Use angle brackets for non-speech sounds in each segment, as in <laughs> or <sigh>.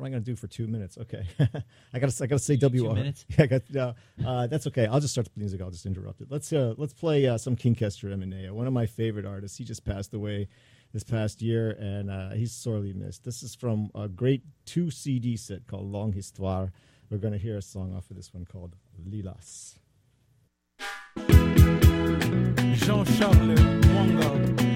What am I going to do for two minutes? Okay, <laughs> I got to I got to say "wr." <laughs> Yeah, I got. Uh, uh, that's okay. I'll just start the music. I'll just interrupt it. Let's uh, let's play uh, some King Kester Emeneya, one of my favorite artists. He just passed away this past year, and uh, he's sorely missed. This is from a great two CD set called Longue Histoire. We're going to hear a song off of this one called Lilas. Jean Charles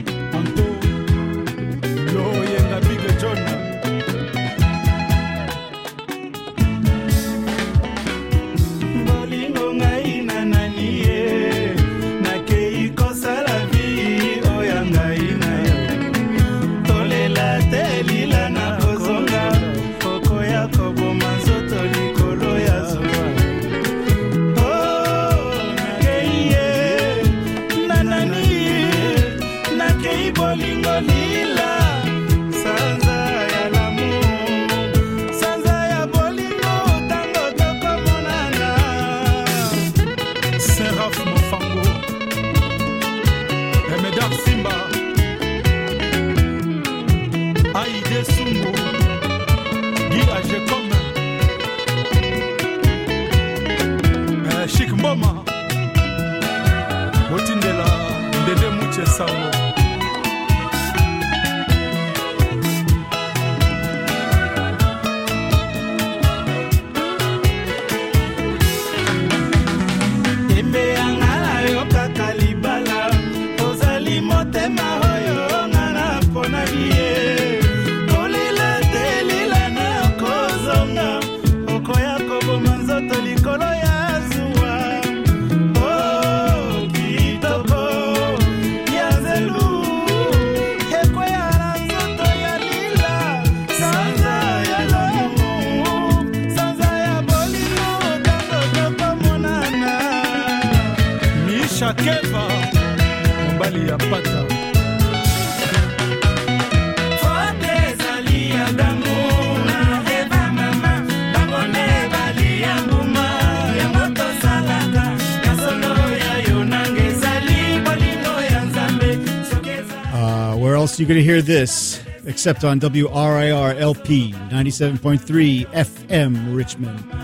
you're going to hear this except on WRIR LP 97.3 FM Richmond.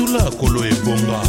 Jetusiatula kolo ebonga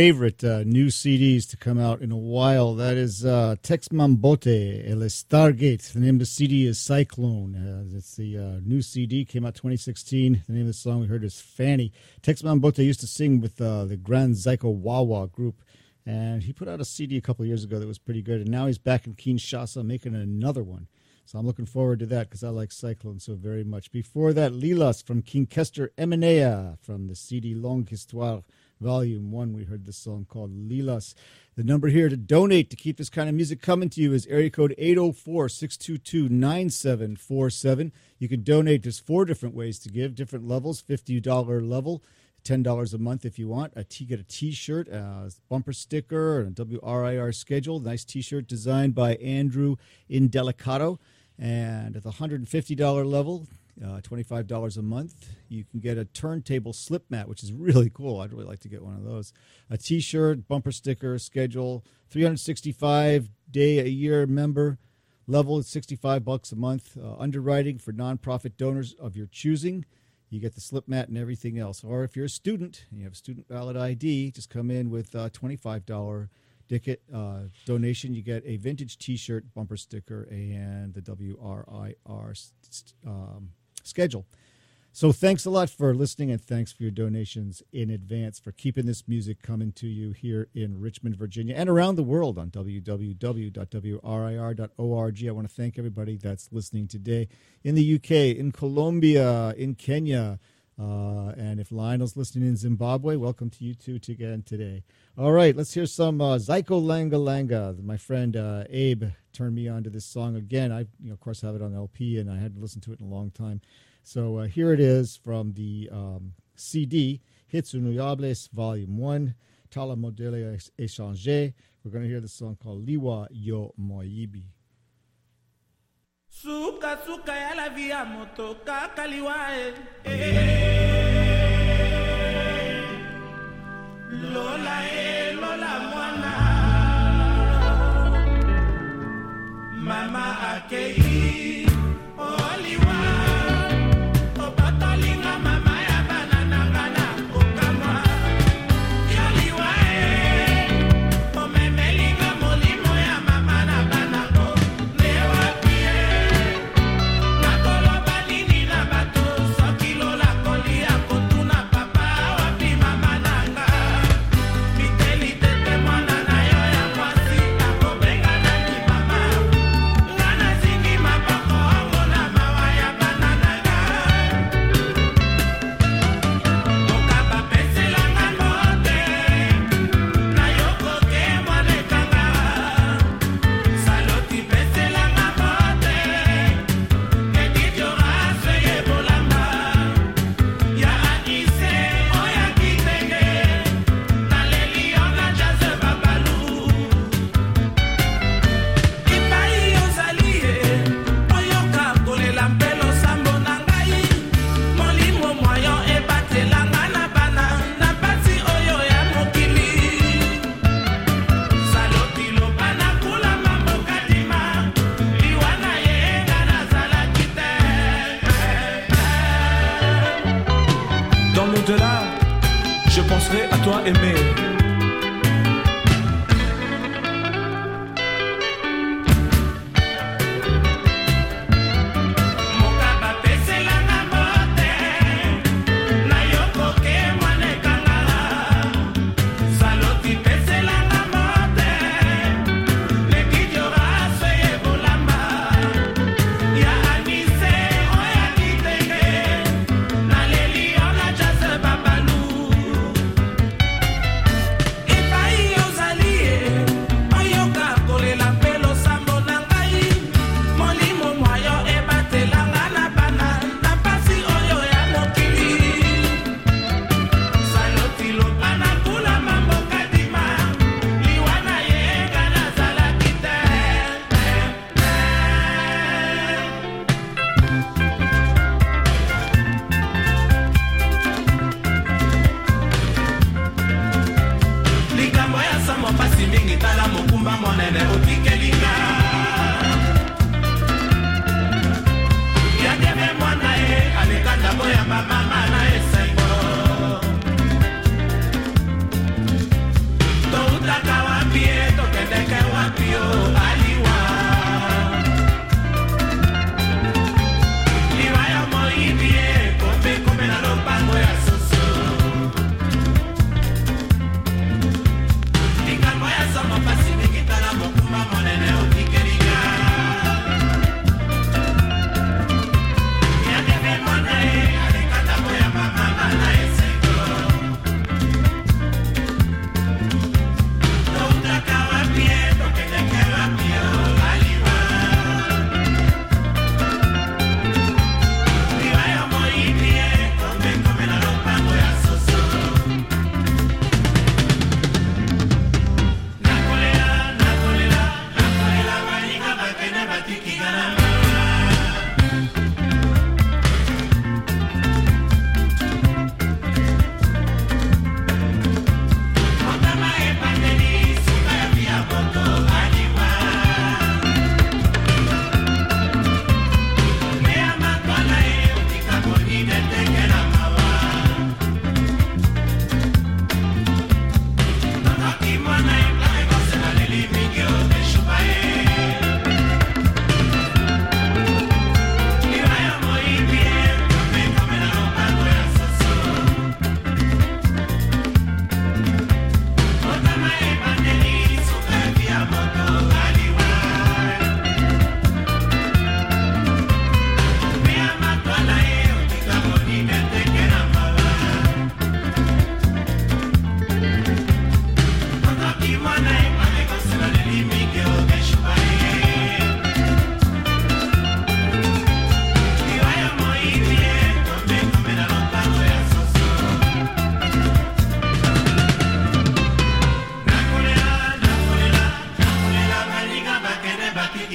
favorite uh, new CDs to come out in a while. That is uh, Tex Mambote, El Stargate. The name of the CD is Cyclone. Uh, it's the uh, new CD, came out 2016. The name of the song we heard is Fanny. Tex Mambote used to sing with uh, the Grand Zaiko Wawa group, and he put out a CD a couple years ago that was pretty good. And now he's back in Kinshasa making another one. So I'm looking forward to that because I like Cyclone so very much. Before that, Lilas from King Kester Emeneya from the CD Longue Histoire Volume 1. We heard this song called Lilas. The number here to donate to keep this kind of music coming to you is area code 804 622 9747. You can donate. There's four different ways to give, different levels $50 level. $10 a month if you want. A t- get a t-shirt, a bumper sticker, and a WRIR schedule. Nice t-shirt designed by Andrew Indelicato. And at the $150 level, uh, $25 a month, you can get a turntable slip mat, which is really cool. I'd really like to get one of those. A t shirt, bumper sticker, schedule, 365 day a year member. Level is 65 bucks a month. Uh, underwriting for nonprofit donors of your choosing. You get the slip mat and everything else. Or if you're a student and you have a student valid ID, just come in with a $25 ticket uh, donation. You get a vintage T-shirt, bumper sticker, and the WRIR um, schedule. So thanks a lot for listening, and thanks for your donations in advance for keeping this music coming to you here in Richmond, Virginia, and around the world on www.wrir.org. I want to thank everybody that's listening today in the UK, in Colombia, in Kenya. Uh, and if Lionel's listening in Zimbabwe, welcome to you too again today. All right, let's hear some uh, Zaiko Langa Langa. My friend uh, Abe turned me on to this song again. I, you know, of course, have it on LP, and I hadn't listened to it in a long time. So uh, here it is from the um, CD Hits Inoubliables Volume One, Tala Modele Échangé. We're going to hear the song called Liwa Yo Moyibi. sukasuka ya la vi ya moto kaka liwa e. Lola e lola mwana. Mama akei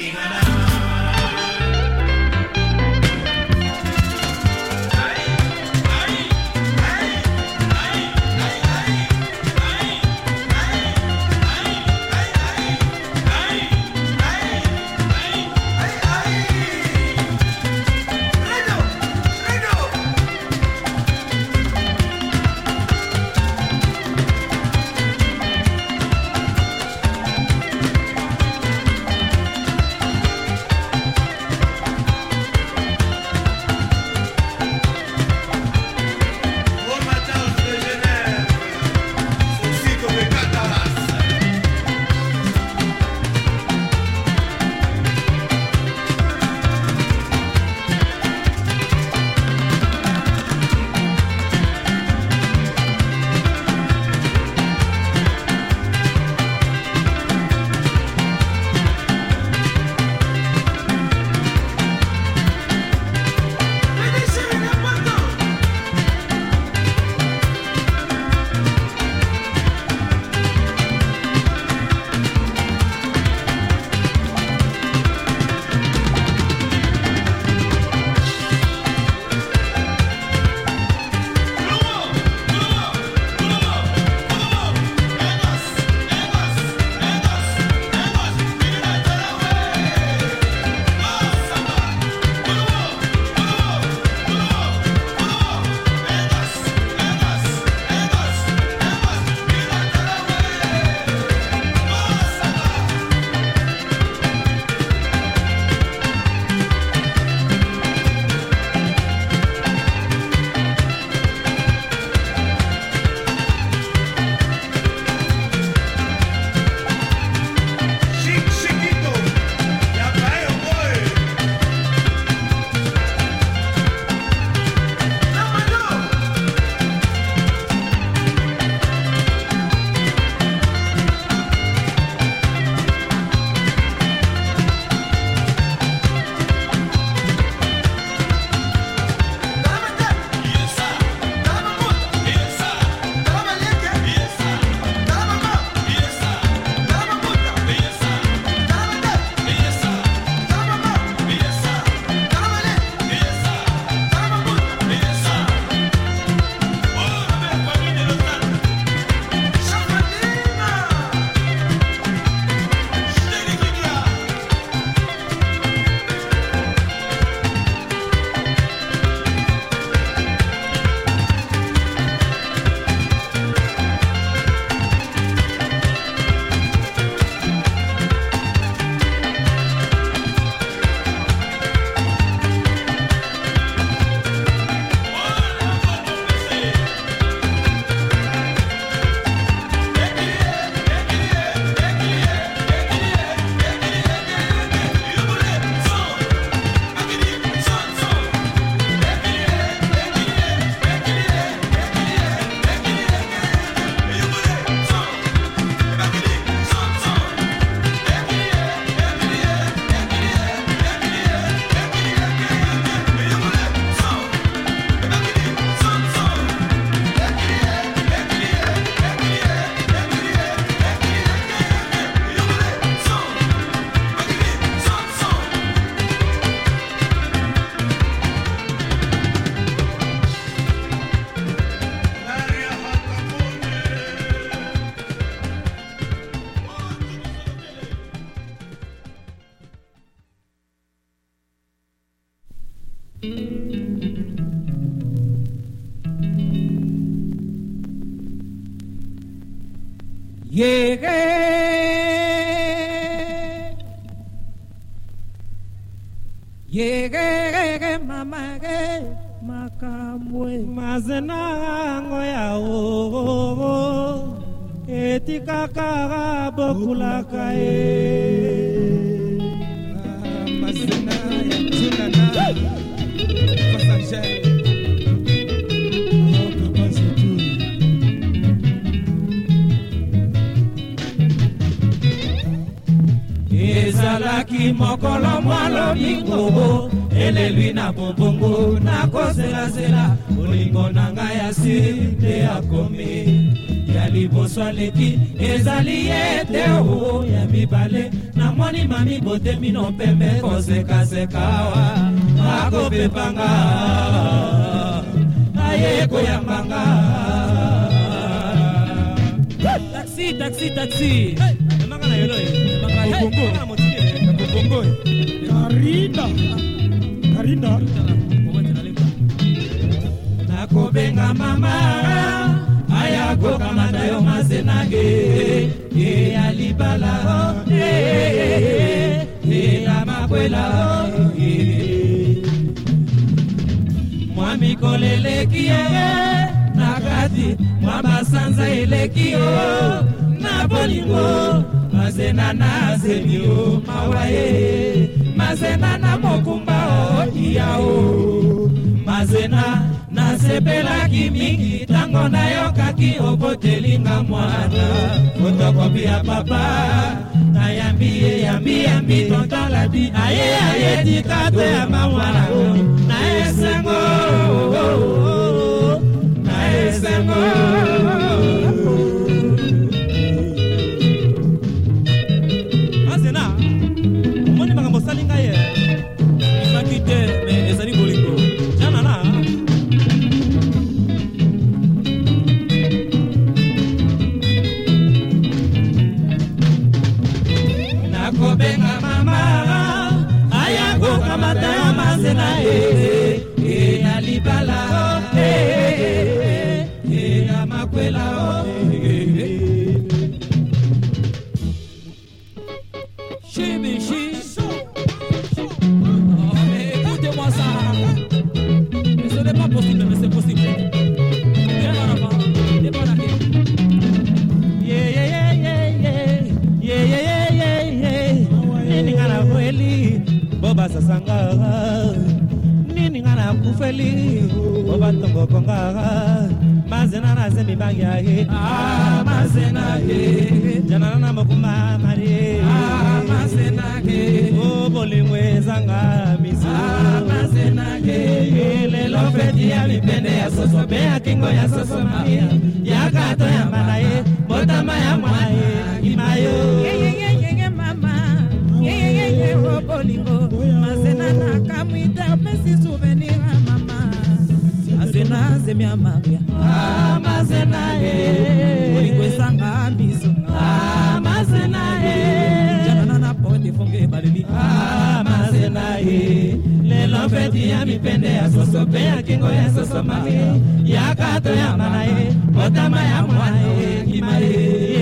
Living Llegué, llegué, mamá, que makamwe mazenango ya oo etikaka bokulaka ye ezalaki mokolo mwalobi ngobo elelwi na bobongo nakozelazela bolingo na ngai ya siri nde akomi ya liboso aleki ezali ye te o ya mibale. Namoni mami botemino pembe kosekaseka awa. Akopepanga aye koyambanga. Taxi taxi taxi. Emanga Kongoe. Karinda. Karinda. Nakobenga mama ayako kama nayo mazenage ye alibala ye na makwela mwamikolo eleki ye nakati mwa basanza eleki yo na bolingo mazena na zemi o mawa ye mazena na mokumba o iya o mazena nasepelaki mingi ntango nayokaki obotelinga mwana. Fotokopi ya papa nayambi ye yambi yambi tontaladi aye aye tika te ya mamwana na esengo na esengo ngana kufeli, boba tongo konga. Mazena na zemi bagya ye. Ah, mazena ye. Jana na mokumba mari. Ah, mazena ye. Oh, bolingo ezanga miso. Ah, mazena ye. Lelo feti ya mipende ya soso be ya kingo ya soso maria. Ya kato ya mana ye. Botama ya mwana ye. Imayo. yeyeyeyeye mama yeyeyeye obolingo mazena na azena zemia maria. Ah, mazena ye. bolingo esanga miso Ah, mazena ye. janana na pote fonge baleli Ah, mazena ye. Lelo feti ya mipende ya soso mpe ya kingo ya soso maria ya kato ya mana ye botama ya mwana ye kima ye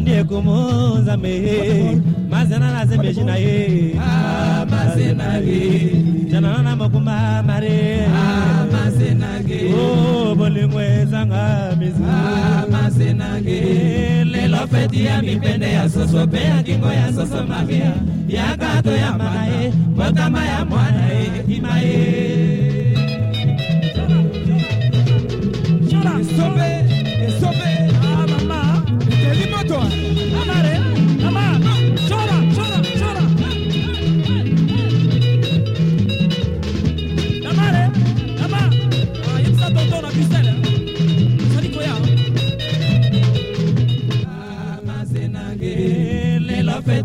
baba ndiye kumunzame mazena na zembeji na ye. Ah, mazena ye. Janana na mokumba mare. Ah, mazena ye. O bolingo ezanga mizu. Ah, mazena ye. Lelo feti ya mipende ya soso mpe ya kingo ya soso maria ya kato ya mana ye botama ya mwana ye kima ye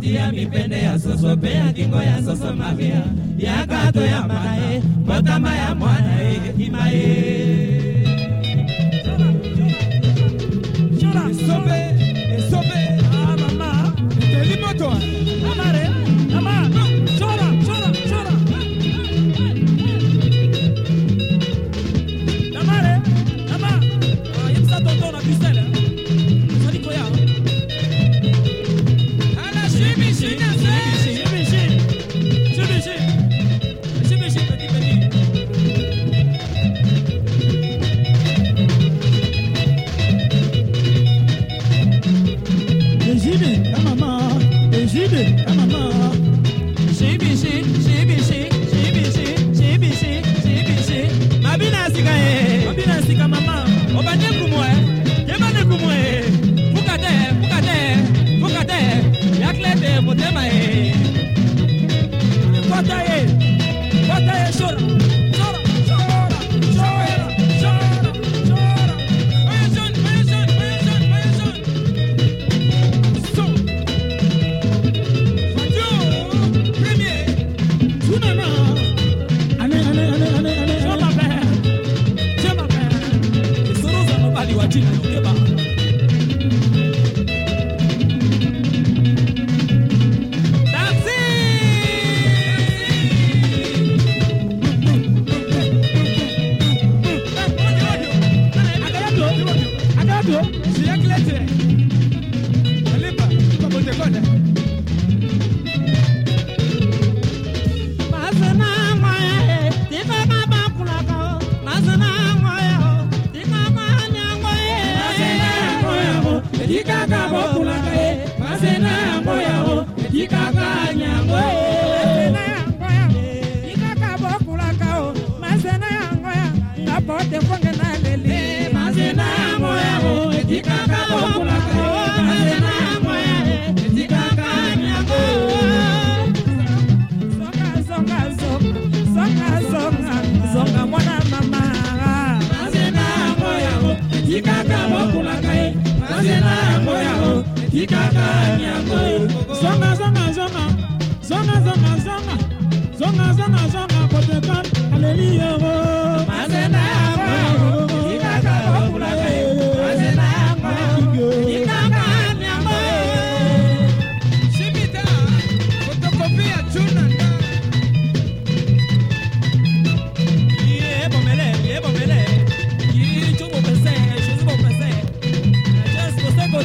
lelo feti ya mipende ya soso mpe ya kingo ya soso maria ya kato ya mana ye botama ya mwana ye kima ye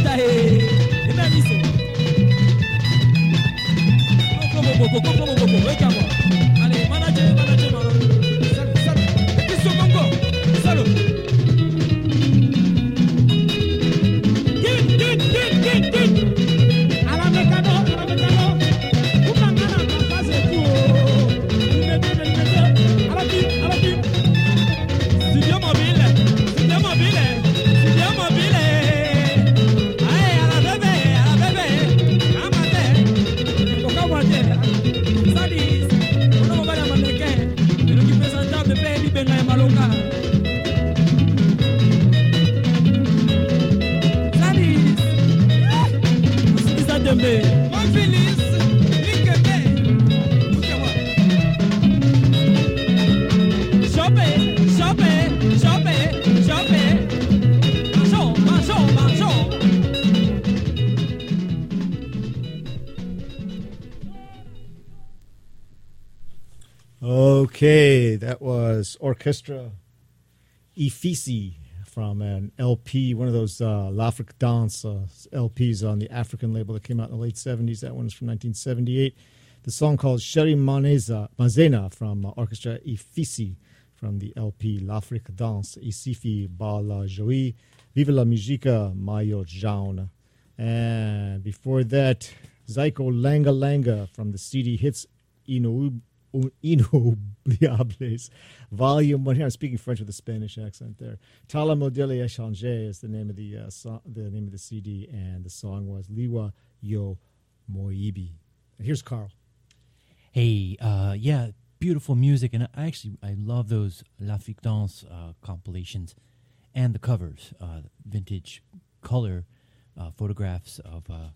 kota e emaniso kokomoboko kokomoboko oyekamwa Orchestra Ifisi from an LP, one of those uh, L'Afrique Dance uh, LPs on the African label that came out in the late 70s. That one is from 1978. The song called Sheri Maneza, Mazena from uh, Orchestra Ifisi from the LP L'Afrique Dance, Isifi Bala Joie, Vive la Musica, Mayo Jaune. And before that, Zaiko Langa Langa from the CD Hits Inu Inoubliables, Volume One. I'm speaking French with a Spanish accent. There, Tala Modele Échanger is the name of the uh, so- the name of the CD, and the song was Liwa Yo Moibi. And here's Carl. Hey, uh, yeah, beautiful music, and I actually I love those L'Afrique Dance uh, compilations and the covers, uh, vintage color uh, photographs of uh,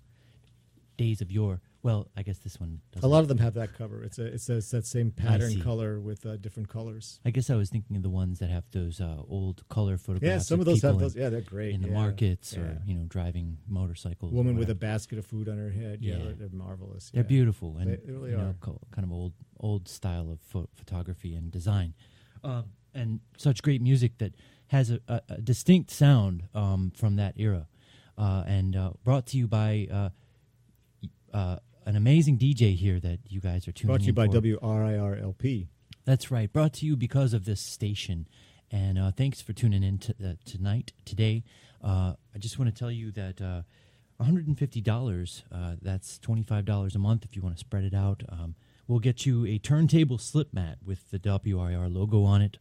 days of yore. Well, I guess this one. Doesn't. A lot of them have that cover. It's a it's, a, it's that same pattern see. color with uh, different colors. I guess I was thinking of the ones that have those uh, old color photographs. Yeah, some of those have people those. in- Yeah, they're great. in the yeah, markets yeah. or you know driving motorcycles. or woman with a whatever. basket of food on her head. Yeah, Yeah. they're, they're marvelous. They're yeah. beautiful and They- they really you know, are. co- kind of old old style of pho- photography and design, um, and such great music that has a, a, a distinct sound um, from that era, uh, and uh, brought to you by uh, uh, an amazing DJ here that you guys are tuning Brought to you by for. WRIRLP. That's right. Brought to you because of this station. And uh, thanks for tuning in to, uh, tonight, today. Uh, I just want to tell you that uh, $150, uh, that's $25 a month if you want to spread it out. Um, we'll get you a turntable slip mat with the WRIR logo on it.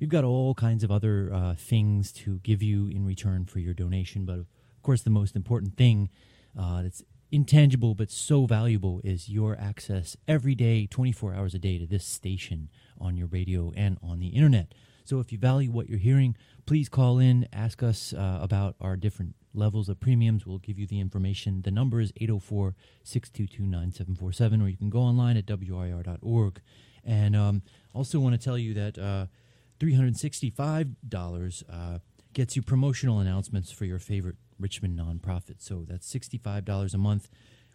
We've got all kinds of other uh, things to give you in return for your donation. But of course, the most important thing uh, that's intangible but so valuable is your access every day, 24 hours a day, to this station on your radio and on the internet. So if you value what you're hearing, please call in, ask us uh, about our different levels of premiums. We'll give you the information. The number is 804 622 9747, or you can go online at WRIR.org. And um, also want to tell you that uh, $365 uh, gets you promotional announcements for your favorite Richmond nonprofit. So that's $65 a month.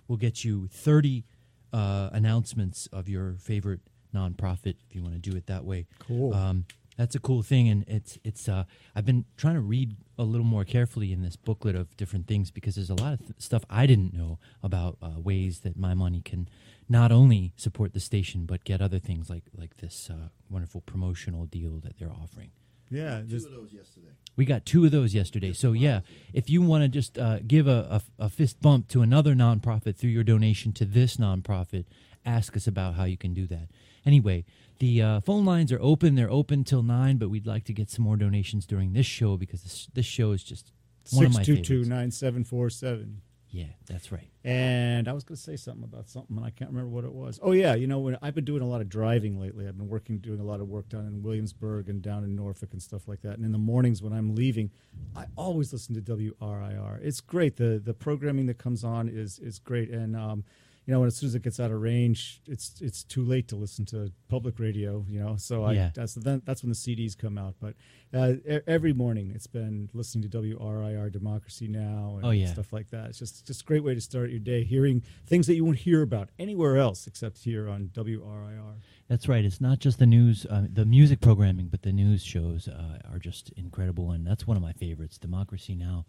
We'll get you 30 uh, announcements of your favorite nonprofit if you want to do it that way. Cool. Um, That's a cool thing, and it's it's. Uh, I've been trying to read a little more carefully in this booklet of different things because there's a lot of th- stuff I didn't know about uh, ways that my money can not only support the station but get other things like like this uh, wonderful promotional deal that they're offering. Yeah, Two of those yesterday. We got two of those yesterday. So yeah, if you want to just uh, give a, a, a fist bump to another nonprofit through your donation to this nonprofit, ask us about how you can do that. Anyway, the uh, phone lines are open. They're open till nine, but we'd like to get some more donations during this show because this, this show is just one of my favorites. 622-9747. Yeah, that's right. And I was going to say something about something, and I can't remember what it was. Oh yeah, you know, when I've been doing a lot of driving lately. I've been working, doing a lot of work down in Williamsburg and down in Norfolk and stuff like that. And in the mornings when I'm leaving, I always listen to WRIR. It's great. the The programming that comes on is is great. And um, you know, when as soon as it gets out of range, it's it's too late to listen to public radio. You know, so I Yeah. that's then that's when the CDs come out. But uh, every morning, it's been listening to WRIR Democracy Now. And Oh, yeah. stuff like that. It's just just a great way to start your day, hearing things that you won't hear about anywhere else except here on WRIR. That's right. It's not just the news, uh, the music programming, but the news shows uh, are just incredible, and that's one of my favorites. Democracy Now.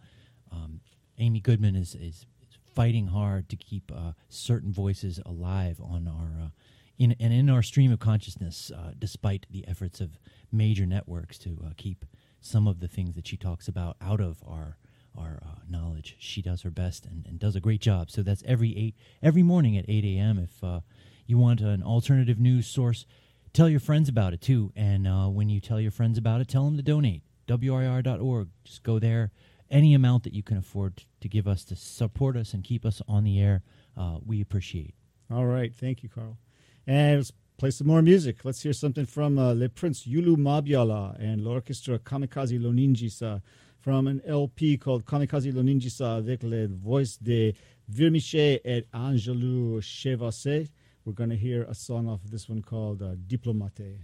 Um, Amy Goodman is is fighting hard to keep uh, certain voices alive on our uh, in and in our stream of consciousness, uh, despite the efforts of major networks to uh, keep some of the things that she talks about out of our our uh, knowledge. She does her best and, and does a great job. So that's every eight every morning at eight a.m. If you want an alternative news source, tell your friends about it too. And when you tell your friends about it, tell them to donate. WRIR.org. Just go there. Any amount that you can afford to give us to support us and keep us on the air, uh, we appreciate. All right, thank you, Carl. And let's play some more music. Let's hear something from uh, Le Prince Yulu Mabiala and l'orchestra Kamikaze Loningisa from an LP called Kamikaze Loningisa avec les voix de Virmiche et Angelou Chevasse. We're going to hear a song off of this one called uh, Diplomate.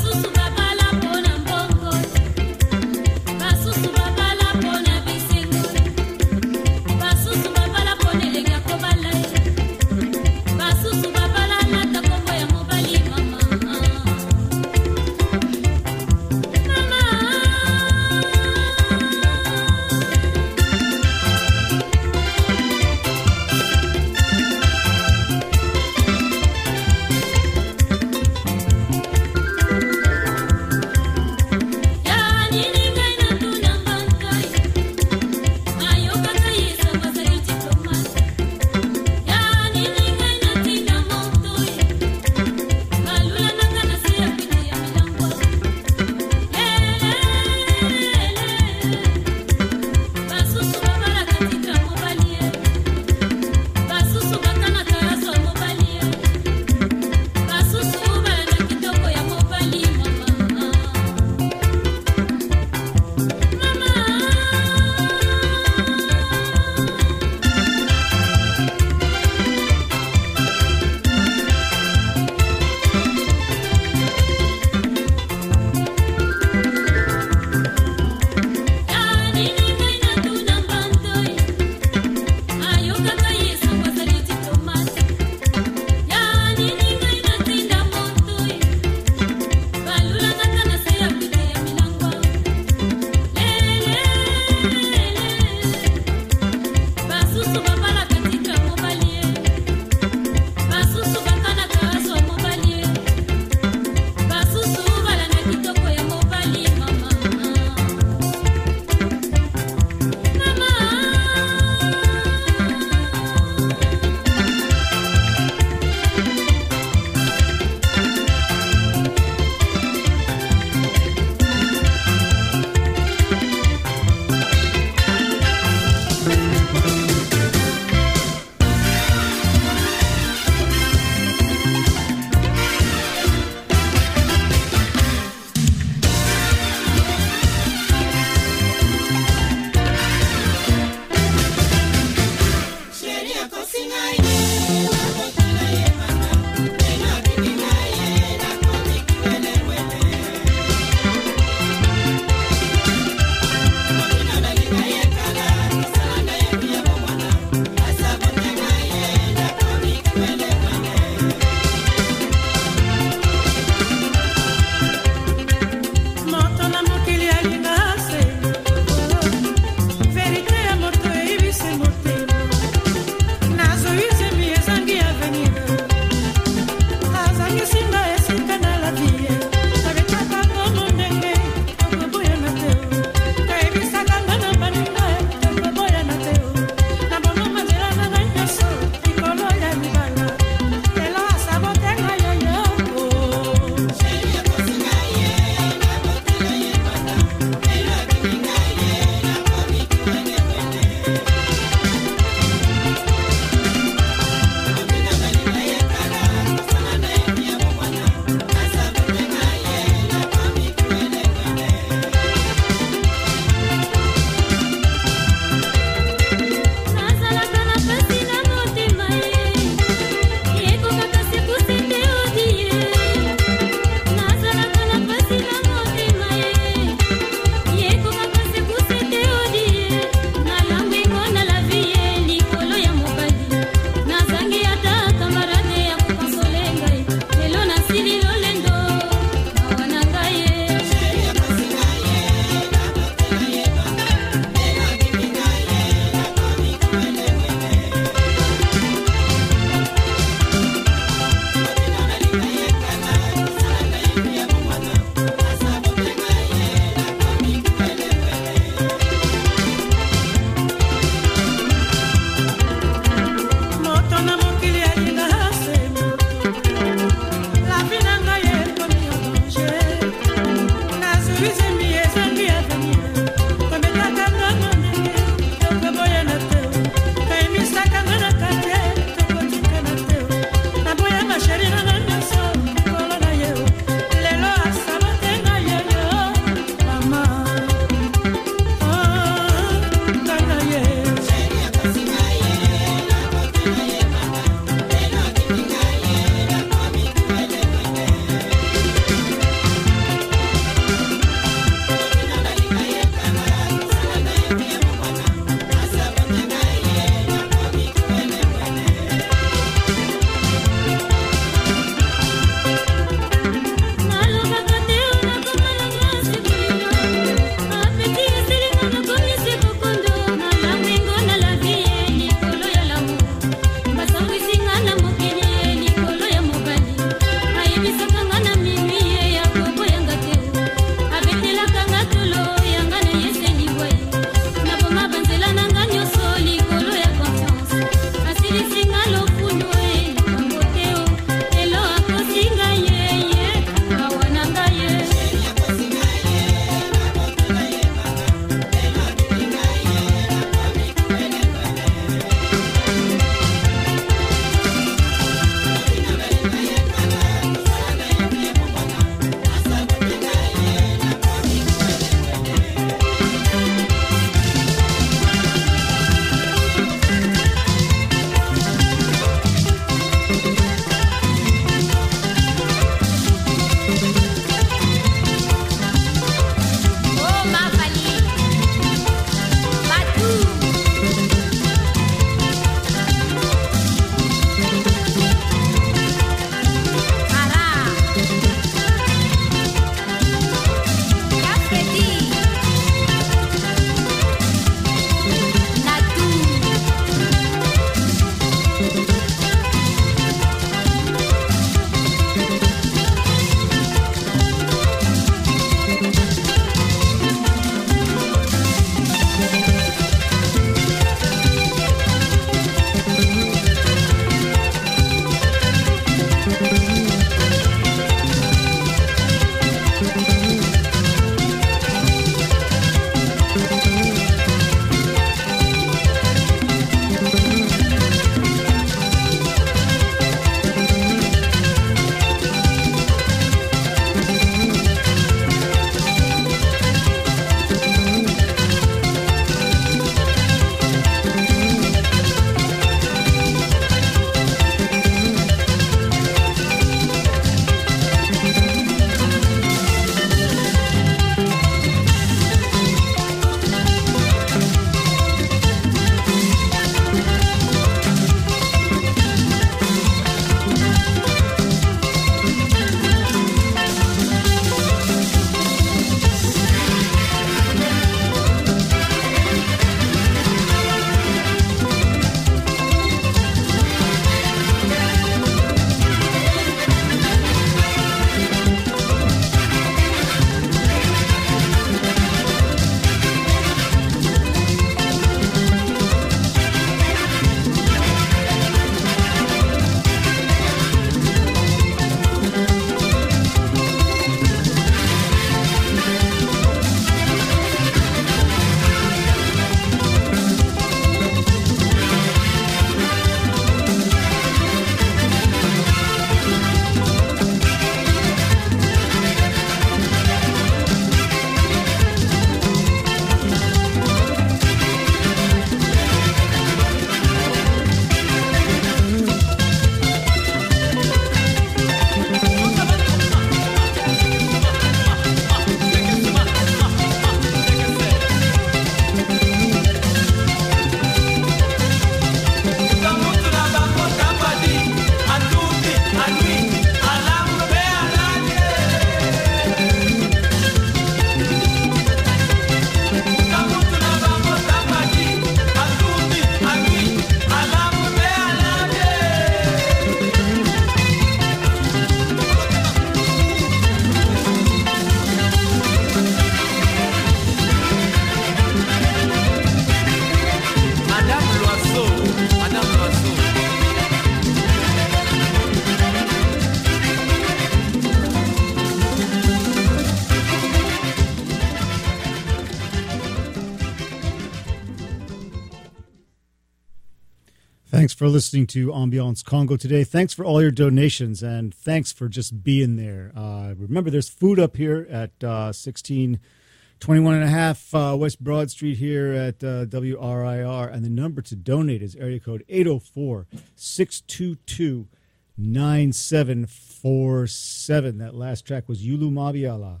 For listening to Ambiance Congo today. Thanks for all your donations and thanks for just being there. Uh, remember, there's food up here at uh, 1621 and a half uh, West Broad Street here at uh, WRIR. And the number to donate is area code 804 622 9747. That last track was Yulu Mabiala.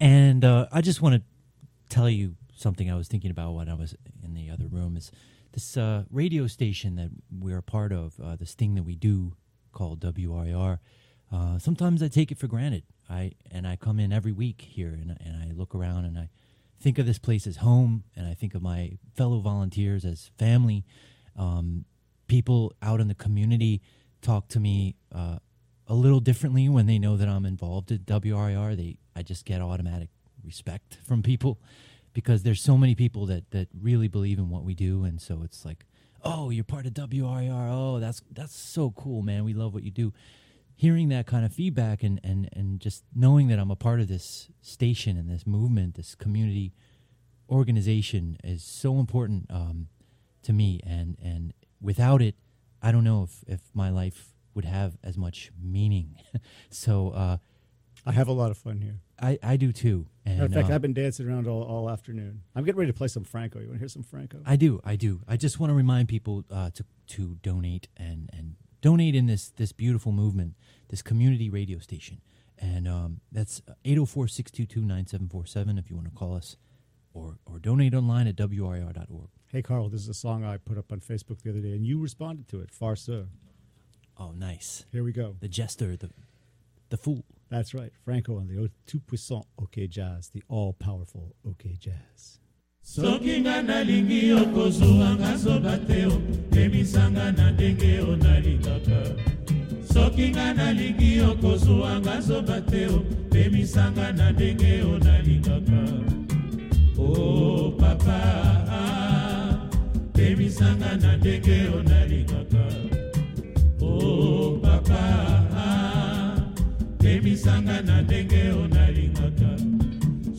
And uh, I just want to tell you something I was thinking about when I was in the other room is this uh, radio station that we're a part of, uh, this thing that we do called WRIR. Uh, sometimes I take it for granted. I and I come in every week here and, and I look around and I think of this place as home and I think of my fellow volunteers as family. Um, people out in the community talk to me uh, a little differently when they know that I'm involved at WRIR. They I just get automatic respect from people because there's so many people that that really believe in what we do, and so it's like, oh, you're part of WRIR. Oh, that's that's so cool, man. We love what you do. Hearing that kind of feedback and and and just knowing that I'm a part of this station and this movement, this community organization is so important um, to me, and and without it, I don't know if if my life would have as much meaning. <laughs> so. Uh, I have a lot of fun here. I, I do too. And, of fact, uh, I've been dancing around all, all afternoon. I'm getting ready to play some Franco. You want to hear some Franco? I do, I do. I just want to remind people uh, to to donate and and donate in this this beautiful movement, this community radio station, and um, that's 804-622-9747 if you want to call us, or or donate online at wrir.org. Hey, Carl, this is a song I put up on Facebook the other day, and you responded to it. Far Farce. Oh, nice. Here we go. The jester, the the fool. That's right. Franco on the tout puissant OK Jazz, the all powerful OK Jazz. soki nga nalingi yo kozwanga zoba te o emisanga na ndenge o nalingaka soki nga nalingi yo kozwanga zoba te o emisanga na ndenge o nalingaka o papa emisanga na ndenge o nalingaka o papa temisanga na ndenge onalingaka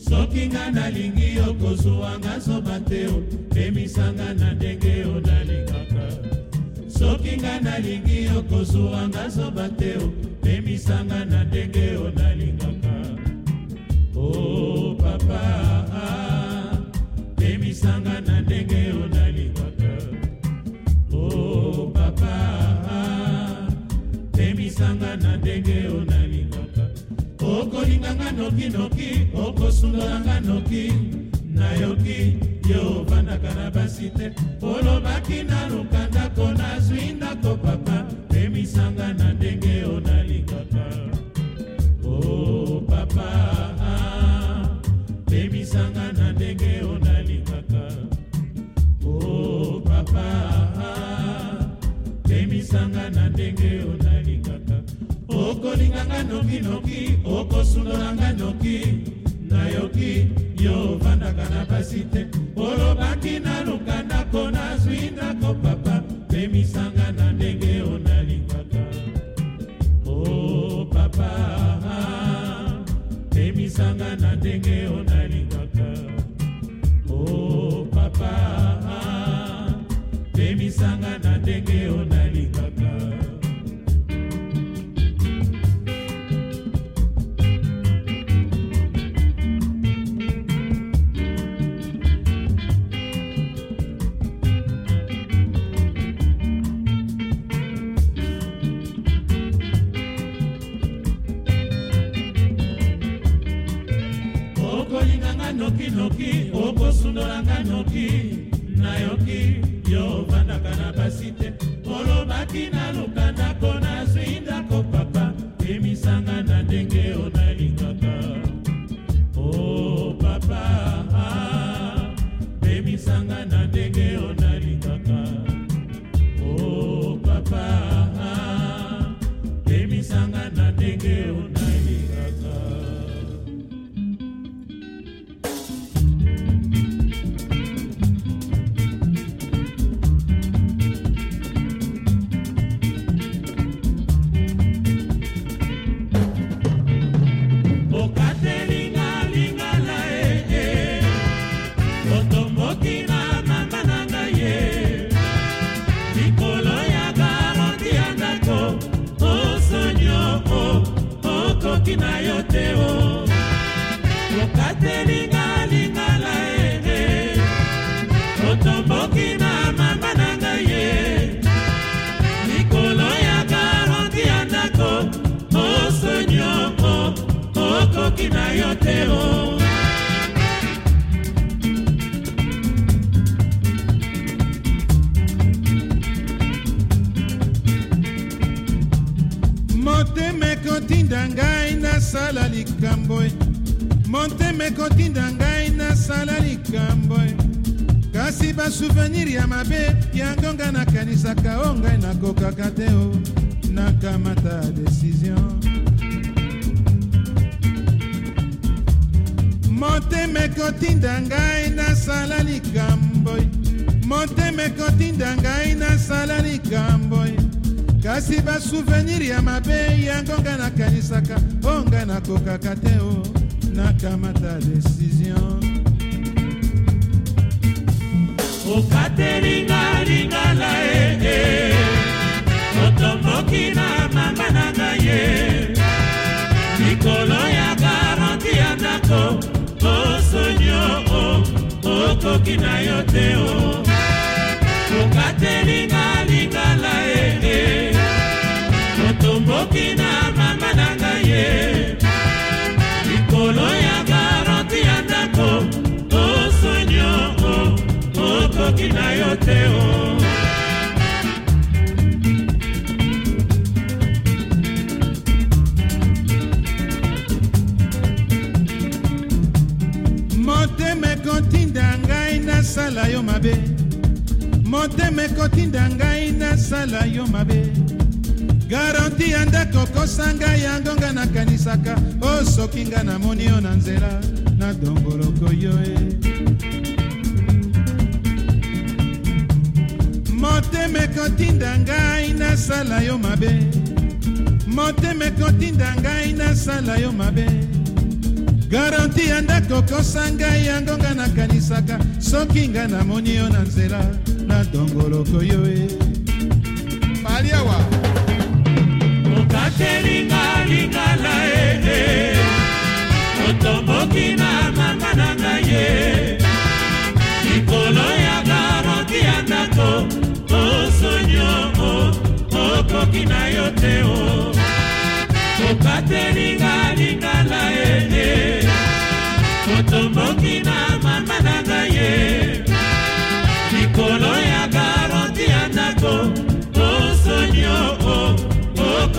soki nga nalingi okozwa nga zoba te o temisanga na ndenge onalingaka soki nga nalingi okozwa nga zoba te o temisanga na ndenge onalingaka o oh, papa temisanga na ndenge onalingaka o oh, papa okoyebisanga na ndenge onalingaka okolinganga nokinoki okosundolanga noki. Nayoki ye ovandaka na basi te. Olobaki na lukandako nazwi ndako papa. Pemisanga na ndenge onalingaka o oh, papa. Pemisanga na ndenge onalingaka o oh, papa. Pemisanga na ndenge onalingaka okolinganga nokinoki okosundolanga noki. Nayoki yo ovandaka na basi te. Olobaki naluka nasala likambo motema ekotinda ngai nasala likambo kasi basouvenir ya mabe yango ngai nakanisaka o ngai nakokaka te o. Nakamata desizio motema ekotinda ngai nasala likambo e motema ekotinda ngai nasala likambo kasi basouvenir ya mabe yango ngai nakanisaka o ngai nakokaka te o nakamata desizio okatelinga lingala ee otomboki na mama na ngai ye likolo ya garanti ya ndako osonio okoki na yo te o. Okatelinga lingala ee otomboki na mama na ngai ye. Likolo ya garanti ya ndako osonio okoki na yo te o motema ekotinda ngai nasala yo mabe. Motema ekotinda ngai nasala yo mabe garanti ya ndako kosa ngai yango ngai nakanisaka o soki ngai namoni yo na nzela na dongoloko yo e. Motema ekotinda ngai nasala yo mabe. Motema ekotinda ngai nasala yo mabe. Garanti ya ndako kosa ngai yango ngai nakanisaka soki ngai namoni yo na nzela na dongoloko yo e. Paliawa okatelinga lingala ee otomboki na mama na ngai ye likolo ya garanti ya ndako osonio okoki na yo te o. Okatelinga lingala ee otomboki na mama na ngai ye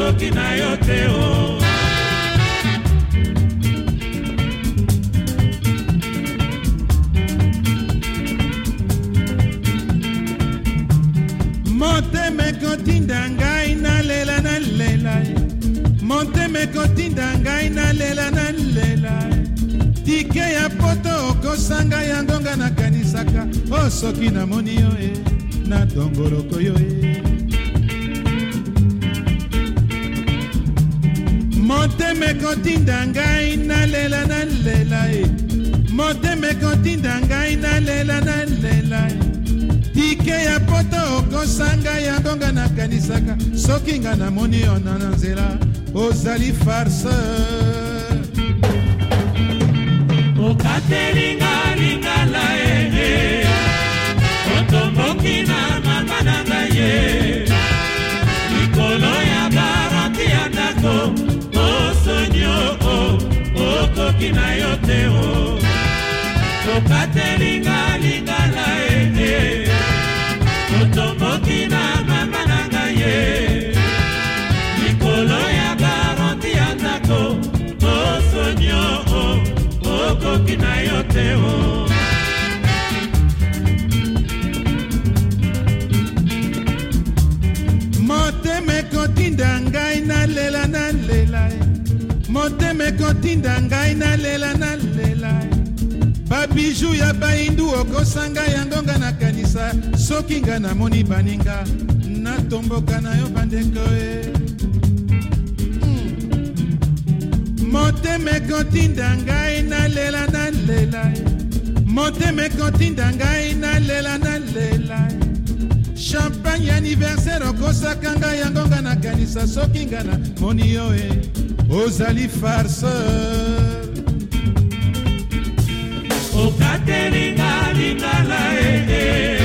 okoki na yo te o motema ekotinda ngai nalela nalela motema ekotinda ngai nalela nalela tike ya poto okosanga yango nga nakanisaka o soki namoni yo e na dongoloko yo e motema ekotinda ngai nalela nalela e. Motema ekotinda ngai nalela nalela e. Tike ya poto okosanga yango nga nakanisaka. Soki nga namoni yo na na nzela ozali farceur. Okatelinga lingala ee otomboki na mama na ngai ye likolo ya garanti ya ndako osonio okoki na yo te o okatelinga lingala ee motema ekotinda ngai nalela nalela babiju ya baindu okosanga yango nga nakanisa soki nga namoni baninga natomboka na yo bandeko e. Hmm. Motema ekotinda ngai nalela nalela motema ekotinda ngai nalela nalela champagne anniversaire okosaka ngai yango nga nakanisa soki nga namoni yo e ozali farceur. Okatelinga lingala ee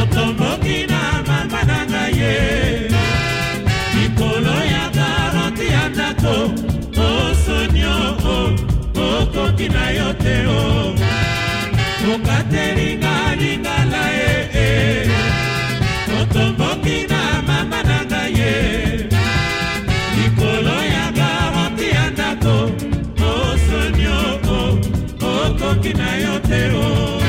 otomboki na mama na ngai ye. Likolo ya garanti ya ndako osonio okoki na yo te o. Okatelinga lingala ee otomboki na mama na ngai nakoki na yo te o